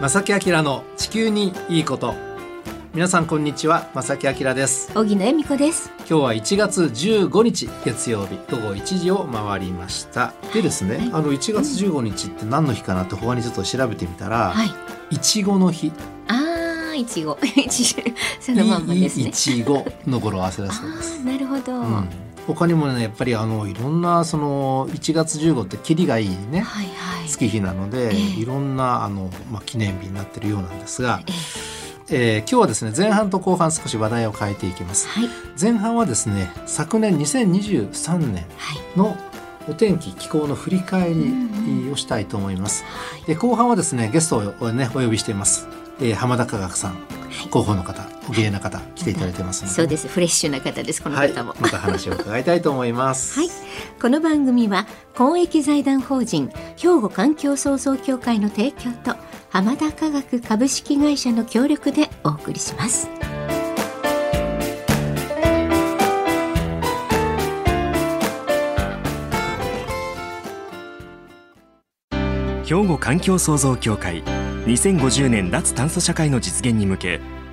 正木明の地球にいいこと。皆さんこんにちは正木明です。荻野恵美子です。今日は1月15日月曜日。午後1時を回りました。でですね、はい、あの1月15日って何の日かな？って他にちょっと調べてみたら、はい、いちごの日。ああいちご。そのまんまですね。いちごの語呂合わせだそうです。なるほど、うん他にもねやっぱりあのいろんなその1月15ってキリがいいね、はいはい、月日なので、えー、いろんなあの、まあ、記念日になってるようなんですが、えーえー、今日はですね前半と後半少し話題を変えていきます、はい、前半はですね昨年2023年のお天気気候の振り返りをしたいと思います、で後半はですねゲストをねお呼びしています、えー、浜田科学さん広報の方お綺麗な方来ていただいてますので。そうです。フレッシュな方ですこの方も、はい、また話を伺いたいと思います。はい。この番組は公益財団法人兵庫環境創造協会の提供と浜田科学株式会社の協力でお送りします。兵庫環境創造協会。2050年脱炭素社会の実現に向け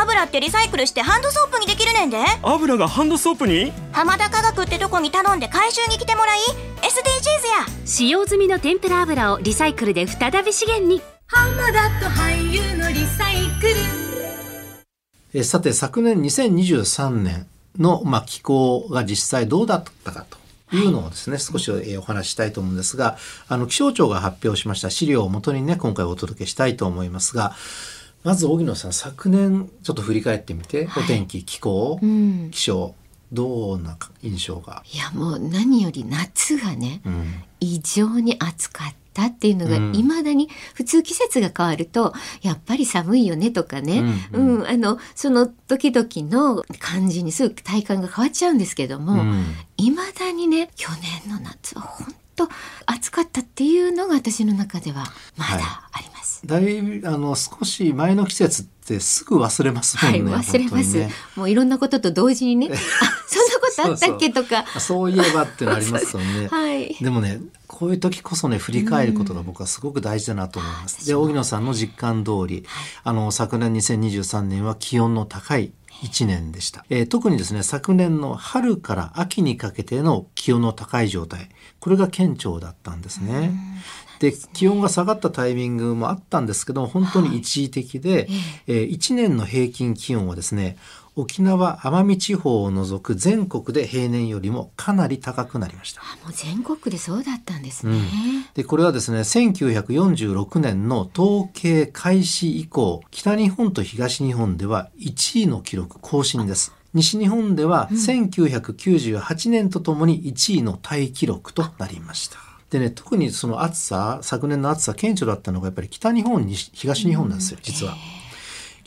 油ってリサイクルしてハンドソープにできるねんで。油がハンドソープに？浜田科学ってとこに頼んで回収に来てもらい SDGs や。使用済みの天ぷら油をリサイクルで再び資源に。浜田と俳優のリサイクル。えさて昨年2023年の、まあ、気候が実際どうだったかというのをですね、はい、少しお話したいと思うんですが、あの、気象庁が発表しました資料をもとにね、今回お届けしたいと思いますが、まず荻野さん、昨年ちょっと振り返ってみて、はい、お天気、気候、うん、気象、どうな印象が？いやもう何より夏がね、うん、異常に暑かった。っていうのがいまだに、普通季節が変わるとやっぱり寒いよねとかね、うん、うん、あのその時々の感じにすぐ体感が変わっちゃうんですけどもいま、だにね去年の夏は本当暑かったっていうのが私の中ではまだあります。はい、だいぶあの少し前の季節ってすぐ忘れますもんね。はい、忘れます、ね、もういろんなことと同時にね、あそんなことあったっけとか。そういえばってのありますよね。はい、でもねこういう時こそね振り返ることが僕はすごく大事だなと思います。で荻野さんの実感通り、あの昨年2023年は気温の高い1年でした、えー、特にですね昨年の春から秋にかけての気温の高い状態。これが顕著だったんですね。で気温が下がったタイミングもあったんですけど本当に一時的で、はい、えー、1年の平均気温はですね沖縄奄美地方を除く全国で平年よりもかなり高くなりました。もう全国でそうだったんですね、うん、でこれはですね1946年の統計開始以降北日本と東日本では1位の記録更新です。西日本では1998年とともに1位のタイ記録となりました。でね、特にその暑さ、昨年の暑さ顕著だったのがやっぱり北日本に、東日本なんですよ、実は。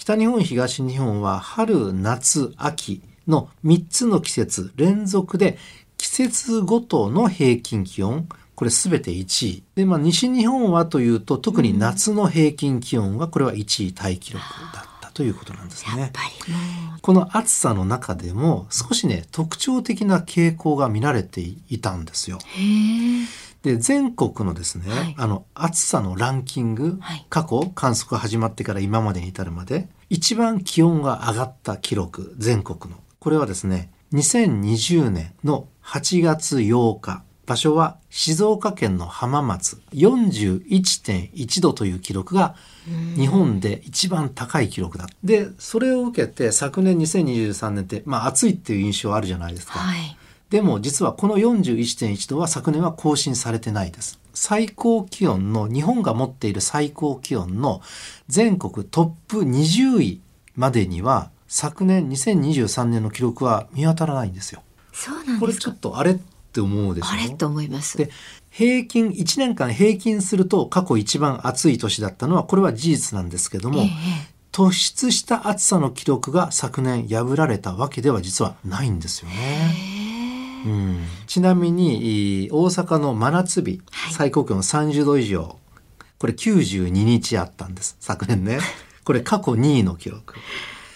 北日本、東日本は春、夏、秋の3つの季節連続で季節ごとの平均気温、これ全て1位。で、まあ西日本はというと特に夏の平均気温はこれは1位タイ記録だったということなんですね。この暑さの中でも少しね特徴的な傾向が見られていたんですよ。で全国のですね、はい、あの暑さのランキング、はい、過去観測始まってから今までに至るまで一番気温が上がった記録全国の。これはですね2020年の8月8日場所は静岡県の浜松41.1度という記録が日本で一番高い記録だ。でそれを受けて昨年2023年ってまあ暑いっていう印象あるじゃないですか。はいでも実はこの41.1度は昨年は更新されてないです。最高気温の日本が持っている最高気温の全国トップ20位までには昨年2023年の記録は見当たらないんですよ。そうなんですこれちょっとあれって思うでしょ？あれと思います。で平均1年間平均すると過去一番暑い年だったのはこれは事実なんですけども、ええ、突出した暑さの記録が昨年破られたわけでは実はないんですよね。うん。ちなみにい大阪の真夏日、最高気温30度以上。これ92日あったんです昨年ね。これ過去2位の記録。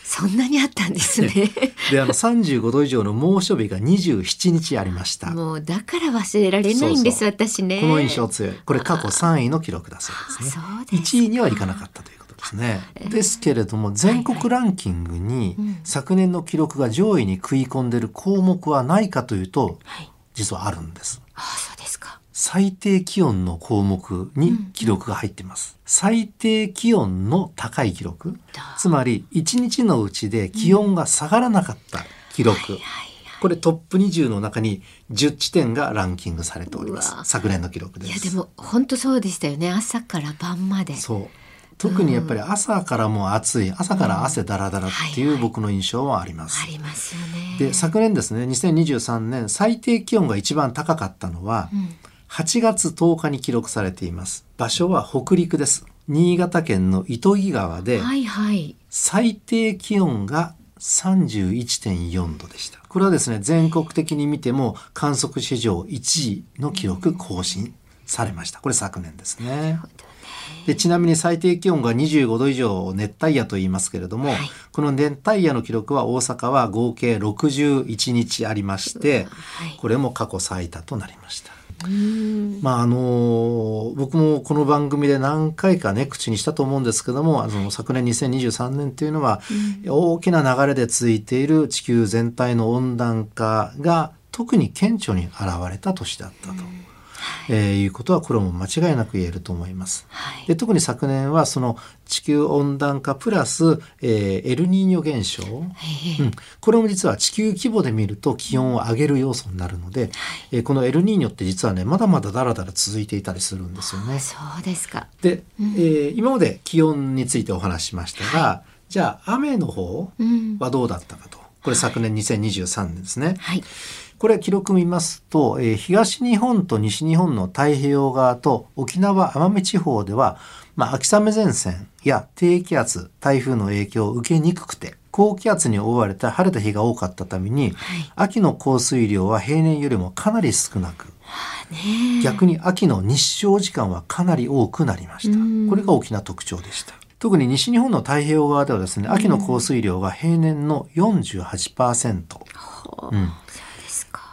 そんなにあったんですね。であの35度以上の猛暑日が27日ありました。もうだから忘れられないんです私ね。この印象強い。これ過去3位の記録だそうですね。あそうですか。1位にはいかなかったということですね。ですけれども全国ランキングに昨年の記録が上位に食い込んでる項目はないかというとはい。実はあるんです。あそうですか。最低気温の項目に記録が入っています、最低気温の高い記録。つまり1日のうちで気温が下がらなかった記録、これトップ20の中に10地点がランキングされております。昨年の記録です。いやでも本当そうでしたよね。朝から晩まで。そう特にやっぱり朝からもう暑い朝から汗だらだらっていう僕の印象はあります、ありますよね。で昨年ですね2023年最低気温が一番高かったのは、8月10日に記録されています。場所は北陸です。新潟県の糸魚川で。最低気温が31.4度でした。これはですね全国的に見ても観測史上1位の記録更新されました。これ昨年ですねでちなみに最低気温が25度以上を熱帯夜と言いますけれども、この熱帯夜の記録は大阪は合計61日ありまして、はい。これも過去最多となりました。まああの僕もこの番組で何回かね口にしたと思うんですけどもあの昨年2023年というのは、大きな流れで続いている地球全体の温暖化が特に顕著に現れた年だったと。えーいうことはこれも間違いなく言えると思います。はいで特に昨年はその地球温暖化プラス、えーエルニーニョ現象、うん、これも実は地球規模で見ると気温を上げる要素になるので、えーこのエルニーニョって実はねまだまだだらだら続いていたりするんですよね。そうですか。で、えー今まで気温についてお話ししましたが、じゃあ雨の方うん。はどうだったかと。これ昨年2023年ですね。はい。これ記録見ますと、えー東日本と西日本の太平洋側と沖縄奄美地方では、まあ、秋雨前線や低気圧台風の影響を受けにくくて高気圧に覆われた晴れた日が多かったために、秋の降水量は平年よりもかなり少なく、逆に秋の日照時間はかなり多くなりました。これが大きな特徴でした。特に西日本の太平洋側ではですね、秋の降水量が平年の48%。うんですか。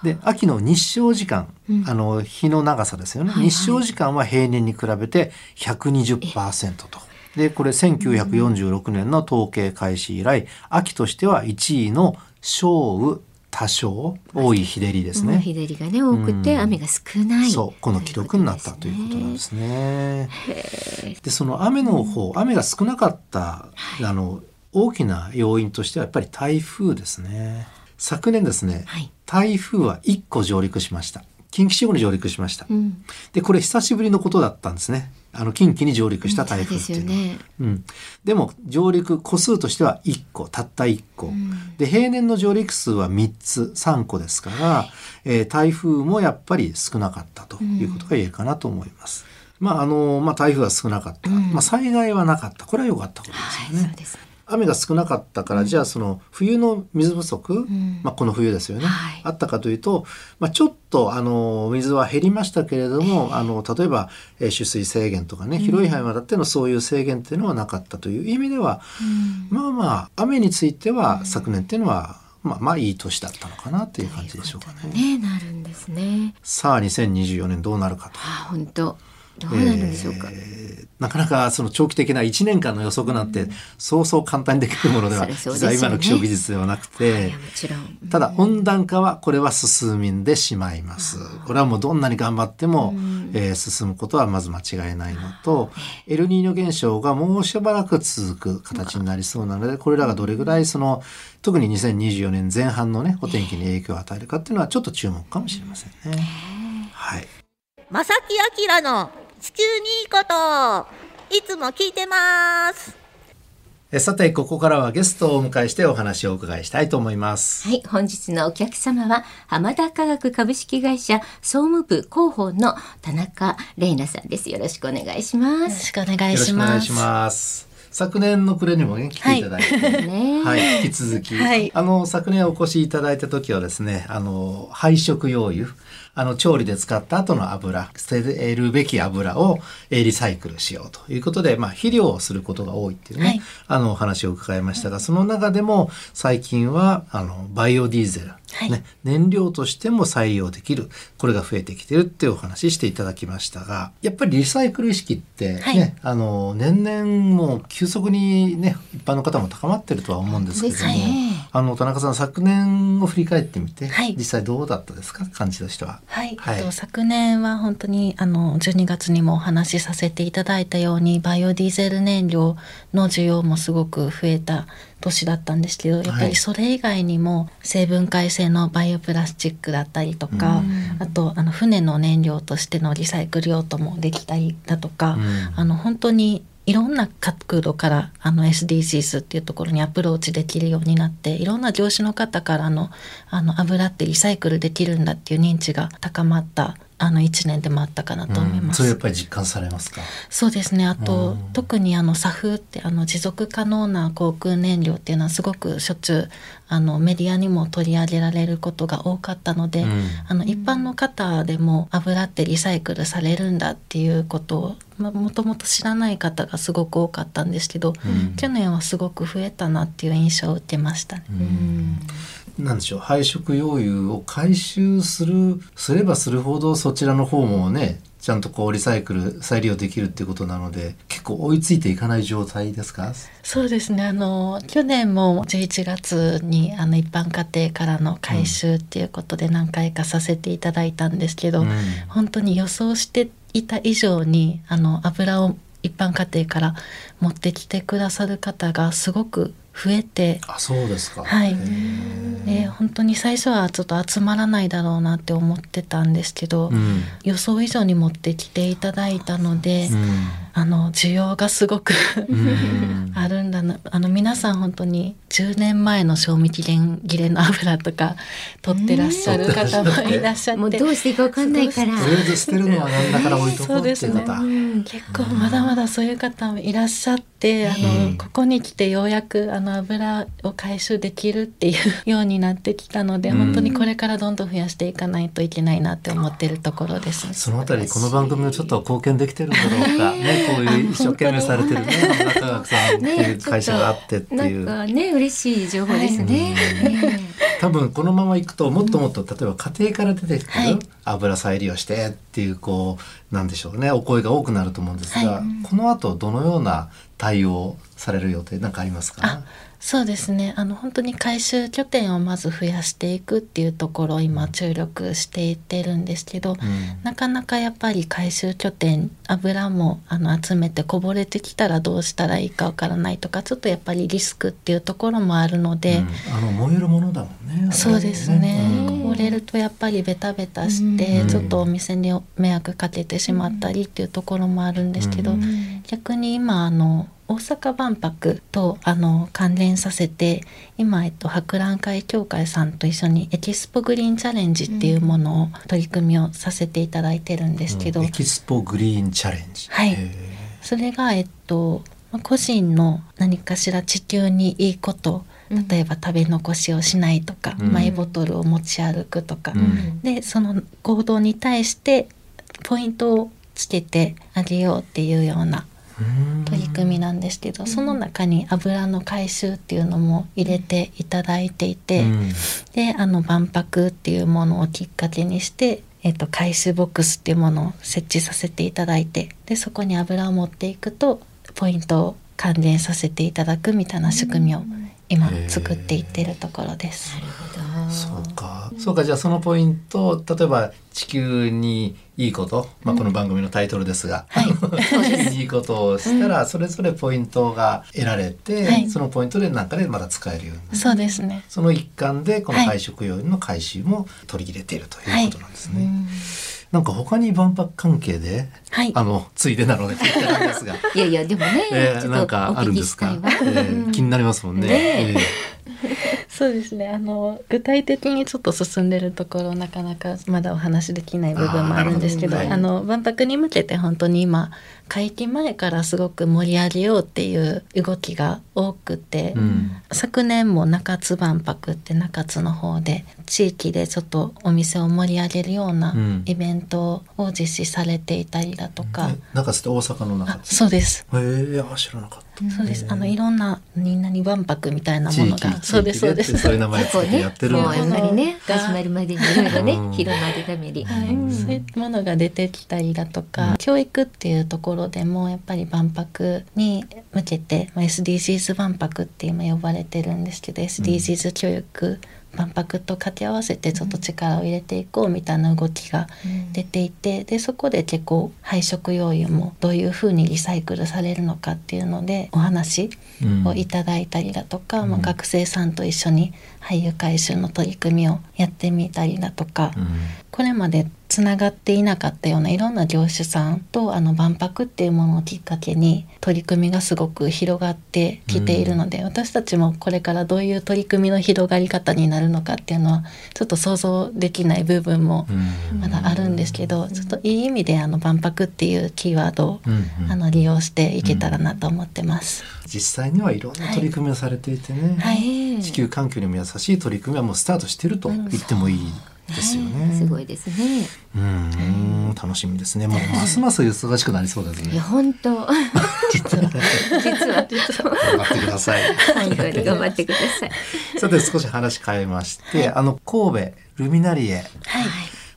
で秋の日照時間、あの日の長さですよね、日照時間は平年に比べて120%と。でこれ1946年の統計開始以来秋としては1位の少雨多少多い日照りですね。日照りがね多くて雨が少ない。そうこの記録になったということなんですね。でその雨の方雨が少なかった、あの大きな要因としてはやっぱり台風ですね。昨年ですね、はい台風は1個上陸しました。近畿地方に上陸しました。うん。でこれ久しぶりのことだったんですね。あの近畿に上陸した台風っていうのは。ねうん、でも上陸個数としては1個たった1個、で平年の上陸数は3つ3個ですから、えー台風もやっぱり少なかったということが言えるかなと思います。まああのまあ、台風は少なかった、まあ、災害はなかったこれは良かったことですよね。そうです。雨が少なかったから、じゃあその冬の水不足、まあ、この冬ですよね、はい。あったかというと、まあ、ちょっとあの水は減りましたけれども、あの例えば、えー取水制限とかね広い範囲まであってのそういう制限っていうのはなかったという意味では、まあまあ雨については昨年っていうのは、まあまあいい年だったのかなという感じでしょうかね。ねなるんですね。さあ2024年どうなるかと。あ本当どうなるんでしょうか？えーなかなかその長期的な1年間の予測なんて、そうそう簡単にできるものでは、実は今の気象技術ではなくて。ただ温暖化はこれは進んでしまいます。これはもうどんなに頑張っても、えー進むことはまず間違いないのと、エルニーニョ現象がもうしばらく続く形になりそうなので、これらがどれぐらいその、特に2024年前半のね、お天気に影響を与えるかっていうのはちょっと注目かもしれませんね。はい。正木明の地球にいいこといつも聞いてますえさて、ここからはゲストをお迎えしてお話をお伺いしたいと思います。はい、本日のお客様は浜田科学株式会社総務部広報の田中玲奈さんです。よろしくお願いします。よろしくお願いよろしします。くお願いします。昨年の暮れにもね来ていただいて、ねはい、引き続き、はいあの昨年お越しいただいた時はですね、あの配色用油、あの調理で使った後の油、捨てるべき油をえーリサイクルしようということで、まあ肥料をすることが多いっていうね、はい。あのお話を伺いましたが、その中でも最近はあのバイオディーゼル、はい。ね、燃料としても再利用できるこれが増えてきてるっていうお話していただきましたがやっぱりリサイクル意識ってね、はい。あの年々もう急速にね一般の方も高まってるとは思うんですけれども、あの田中さん昨年を振り返ってみて、はい。実際どうだったですか？感じとしては。はい、はい。えっと昨年は本当にあの12月にもお話しさせていただいたようにバイオディーゼル燃料の需要もすごく増えた年だったんですけどやっぱりそれ以外にも成分解性のバイオプラスチックだったりとか、あとあの船の燃料としてのリサイクル用途もできたりだとか、うん。あの本当にいろんな角度からあの SDGs っていうところにアプローチできるようになっていろんな業種の方からのあの油ってリサイクルできるんだっていう認知が高まったあの1年でもあったかなと思います。うんそれやっぱり実感されますか？そうですねあと、うん特にあの SAF ってあの持続可能な航空燃料っていうのはすごくしょっちゅうあのメディアにも取り上げられることが多かったので、うんあの一般の方でも油ってリサイクルされるんだっていうことをまもともと知らない方がすごく多かったんですけど、うん。去年はすごく増えたなっていう印象を受けましたね。なんでしょう配色用油を回収するすればするほどそちらの方もねちゃんとこうリサイクル再利用できるっていうことなので結構追いついていかない状態ですか？そうですね。あの去年も11月にあの一般家庭からの回収っていうことで何回かさせていただいたんですけど、うん。本当に予想していた以上にあの油を一般家庭から持ってきてくださる方がすごく増えてあそうですか。はい。で本当に最初はちょっと集まらないだろうなって思ってたんですけど、うん。予想以上に持ってきていただいたので、うん。あの需要がすごくうん。あるんだな。あの皆さん本当に10年前の賞味期限切れの油とか取ってらっしゃる方もいらっしゃって、もうどうしていいかわかんないから。とりあえず捨てるのはなんだから置いとこうっていうそうです方ね結構まだまだそういう方もいらっしゃって、あの、うんここに来てようやくあの油を回収できるっていうようになってきたので、うん本当にこれからどんどん増やしていかないといけないなって思ってるところです。そのあたりこの番組もちょっと貢献できてるんだろうかねこういう一生懸命されてるね油科学さ んっていう会社があってっていう。なんかね嬉しい情報ですね。多分このままいくともっともっと例えば家庭から出てくはいる油再利用してっていうこうなんでしょうね。お声が多くなると思うんですが、はい。この後どのような対応される予定なんかありますか？あそうですね。あの本当に回収拠点をまず増やしていくっていうところを今注力していってるんですけど、うん。なかなかやっぱり回収拠点油もあの集めてこぼれてきたらどうしたらいいかわからないとかちょっとやっぱりリスクっていうところもあるので、うん。あの燃えるものだもんね。そうですね、うん。こぼれるとやっぱりベタベタして、うん。ちょっとお店に迷惑かけてしまったりっていうところもあるんですけど、うん。逆に今あの大阪万博とあの関連させて今、えっと、博覧会協会さんと一緒にエキスポグリーンチャレンジっていうものを取り組みをさせていただいてるんですけど、エキスポグリーンチャレンジ。はい。へそれが、えっと、まあ個人の何かしら地球にいいこと例えば食べ残しをしないとか、うん。マイボトルを持ち歩くとか、うん。でその行動に対してポイントをつけてあげようっていうようなうん取り組みなんですけど、その中に油の回収っていうのも入れていただいていて、うんであの万博っていうものをきっかけにして、えっと、回収ボックスっていうものを設置させていただいてでそこに油を持っていくとポイントを還元させていただくみたいな仕組みを今作っていってるところです。そうか。そうか。じゃあそのポイントを例えば地球にいいこと、まあこの番組のタイトルですが、はい。地球にいいことをしたらそれぞれポイントが得られて、はい。そのポイントでなんかでまだ使えるように。そうですね。その一環でこのはい配食用の回収も取り入れているということなんですね。なんか他に万博関係で、はい。あのついでなので聞いてるんですが、いやいやでもね、えー、なんかあるんですか？えー気になりますもんね。ねえ。えーそそうですね。あの具体的にちょっと進んでるところなかなかまだお話できない部分もあるんですけどあの万博に向けて本当に今会期前からすごく盛り上げようっていう動きが多くて、うん。昨年も中津万博って中津の方で地域でちょっとお店を盛り上げるようなうん。イベントを実施されていたりだとか、え中津って大阪の中あそうです。へえあ知らなかったそうです。あのいろんな何々万博みたいなものが。そうですそうです。そういう名前つけてやってるんだもうやっぱりねが始まるまでにいろいろねうん。広まる。ために、そういうものが出てきたりだとか、教育っていうところでもやっぱり万博に向けて、まあ、SDGs 万博って今呼ばれてるんですけど SDGs 教育、万博と掛け合わせてちょっと力を入れていこうみたいな動きが出ていてでそこで結構配色用油もどういうふうにリサイクルされるのかっていうのでお話うん。をいただいたりだとか、まあ、うん学生さんと一緒に俳優回収の取り組みをやってみたりだとか、うんこれまでつながっていなかったようないろんな業種さんとあの万博っていうものをきっかけに取り組みがすごく広がってきているので、私たちもこれからどういう取り組みの広がり方になるのかっていうのはちょっと想像できない部分もうん。まだあるんですけど、ちょっといい意味であの万博っていうキーワードを、うんうんあの利用していけたらなと思ってます。実際にはいろんな取り組みをされていてね、はい。地球環境にも優しい取り組みはもうスタートしてると言ってもいいですよね。すごいですね。うん楽しみですね。もうますます忙しくなりそうですねいや。本当実は実は実は頑張ってください。頑張ってください。さて少し話変えまして、あの神戸ルミナリエ。はい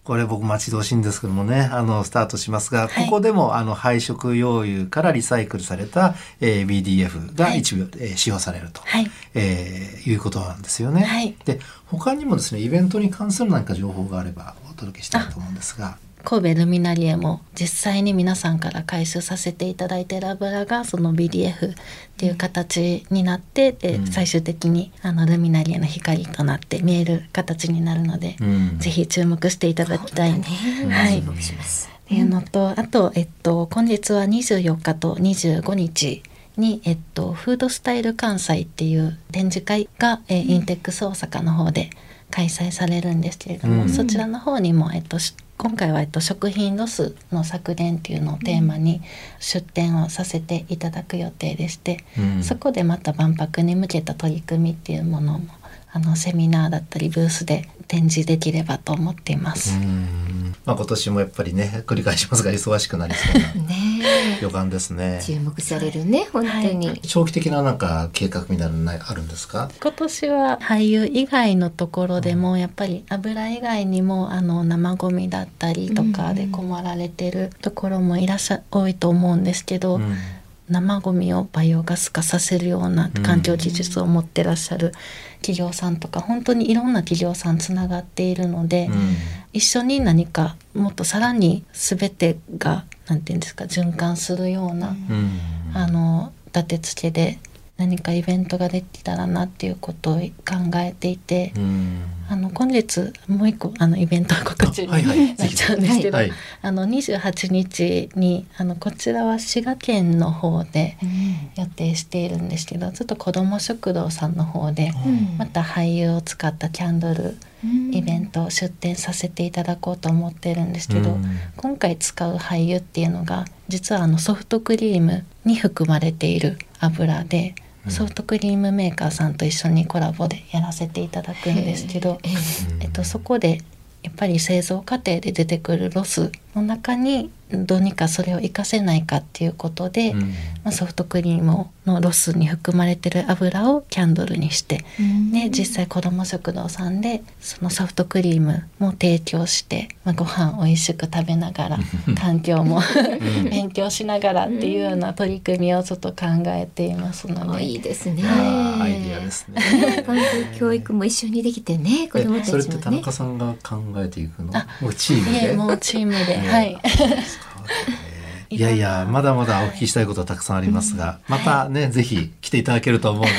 これ僕待ち遠しいんですけどもね、あの、スタートしますが、はい。ここでもあの配色用油からリサイクルされた、えー BDF が一部、えー使用されると、はい。えーいうことなんですよね。はい。で、他にもですね、イベントに関する何か情報があればお届けしたいと思うんですが、神戸ルミナリエも実際に皆さんから回収させていただいている油がその BDF っていう形になってで、うん。最終的にあのルミナリエの光となって見える形になるので、うん。ぜひ注目していただきたい。はい。注目します。っていうのとあと、えっと、今月は24日と25日に、えっと、フードスタイル関西っていう展示会が、えーインテックス大阪の方で開催されるんですけれども、うん。そちらの方にも、えっと、し今回は、えっと、食品ロスの削減っていうのをテーマに出展をさせていただく予定でして、うん。そこでまた万博に向けた取り組みっていうものもあのセミナーだったりブースで展示できればと思っています。うん。まあ今年もやっぱりね、繰り返しますが忙しくなりそうな。ね予感ですね。え。注目されるね本当に。長期的ななんか計画みたいなのないあるんですか？今年は俳優以外のところでもやっぱり油以外にもあの生ゴミだったりとかで困られてるところもいらっしゃ多いと思うんですけど、うん。生ゴミをバイオガス化させるような環境技術を持ってらっしゃる企業さんとか本当にいろんな企業さんつながっているので、うん。一緒に何かもっとさらに全てがなんていうんですか循環するような、うん。あの立て付けで何かイベントができたらなっていうことを考えていて、うん。あの今月もう一個あのイベント告知になっちゃうんですけど、はい。あの28日にあのこちらは滋賀県の方で予定しているんですけどちょっと子ども食堂さんの方でうん。また俳優を使ったキャンドルイベントを出展させていただこうと思ってるんですけど、うん。今回使う俳優っていうのが実はあのソフトクリームに含まれている油で、うんソフトクリームメーカーさんと一緒にコラボでやらせていただくんですけど、えええっと、そこでやっぱり製造過程で出てくるロスの中にどうにかそれを活かせないかっていうことで、うんまあ、ソフトクリームのロスに含まれてる油をキャンドルにして、で実際子ども食堂さんでそのソフトクリームも提供して、まあ、ご飯おいしく食べながら 環境も 勉強しながらっていうような取り組みをちょっと考えていますのあで。いいですね。アイディアですね。環境教育も一緒にできてね子供たちもえそれって田ね中さんが考えていくの？あもうチームで？もうチームで、ねはい。いやいやまだまだお聞きしたいことはたくさんありますが、またねぜひ来ていただけると思うの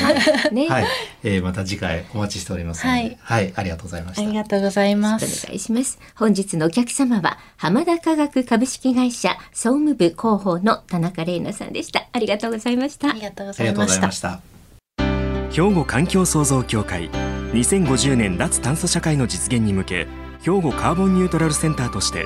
で、ねはい、えーまた次回お待ちしておりますので、はいはい、ありがとうございましたあり。がとうございまおす。願いします。本日のお客様は、浜田科学株式会社総務部広報の田中玲奈さんでした。ありがとうございましたあり。がとうごありがとうございましたざいまし。た。兵庫環境創造協会2050年脱炭素社会の実現に向け兵庫カーボンニュートラルセンターとして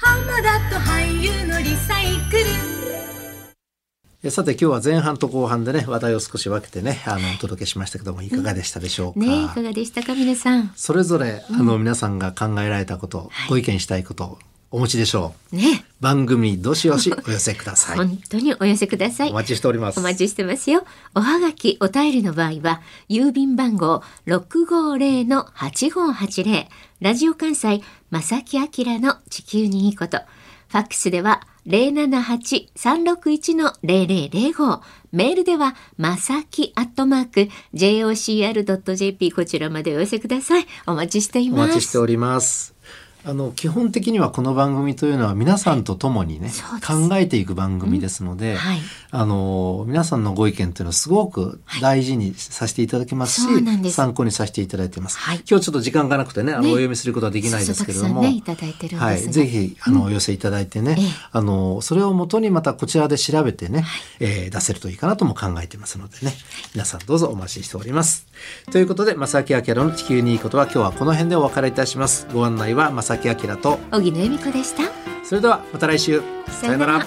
浜田と俳優のリサイクル。えさて今日は前半と後半でね話題を少し分けてねあのお届けしましたけどもいかがでしたでしょうか、ねいかがでしたか皆さん？それぞれあの皆さんが考えられたこと、ご意見したいことお持ちでしょう？ね番組にどしどしお寄せください。本当にお寄せください。お待ちしております。お待ちしてますよ。おはがき、お便りの場合は、郵便番号650-8580、ラジオ関西、正木明の地球にいいこと。ファックスでは、078-361-0005。メールでは、まさきアットマーク、jocr.jp こちらまでお寄せください。お待ちしています。お待ちしております。あの基本的にはこの番組というのは皆さんと共にね、考えていく番組ですので、はい。あの皆さんのご意見というのはすごく大事にさせていただきますし、そうなんです。参考にさせていただいてます。はい。今日ちょっと時間がなくてね、あの、ね。お読みすることはできないですけれども、ねはい、ぜひあの、お寄せいただいてね、ええ。あのそれをもとにまたこちらで調べてね、えー出せるといいかなとも考えていますのでね、皆さんどうぞお待ちしております。ということで、正木明の地球にいいことは今日はこの辺でお別れいたします。ご案内は正木明と、荻野恵美子でした。それではまた来週。さよなら。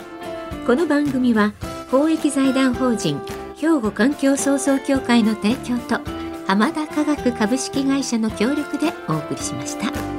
この番組は公益財団法人兵庫環境創造協会の提供と浜田科学株式会社の協力でお送りしました。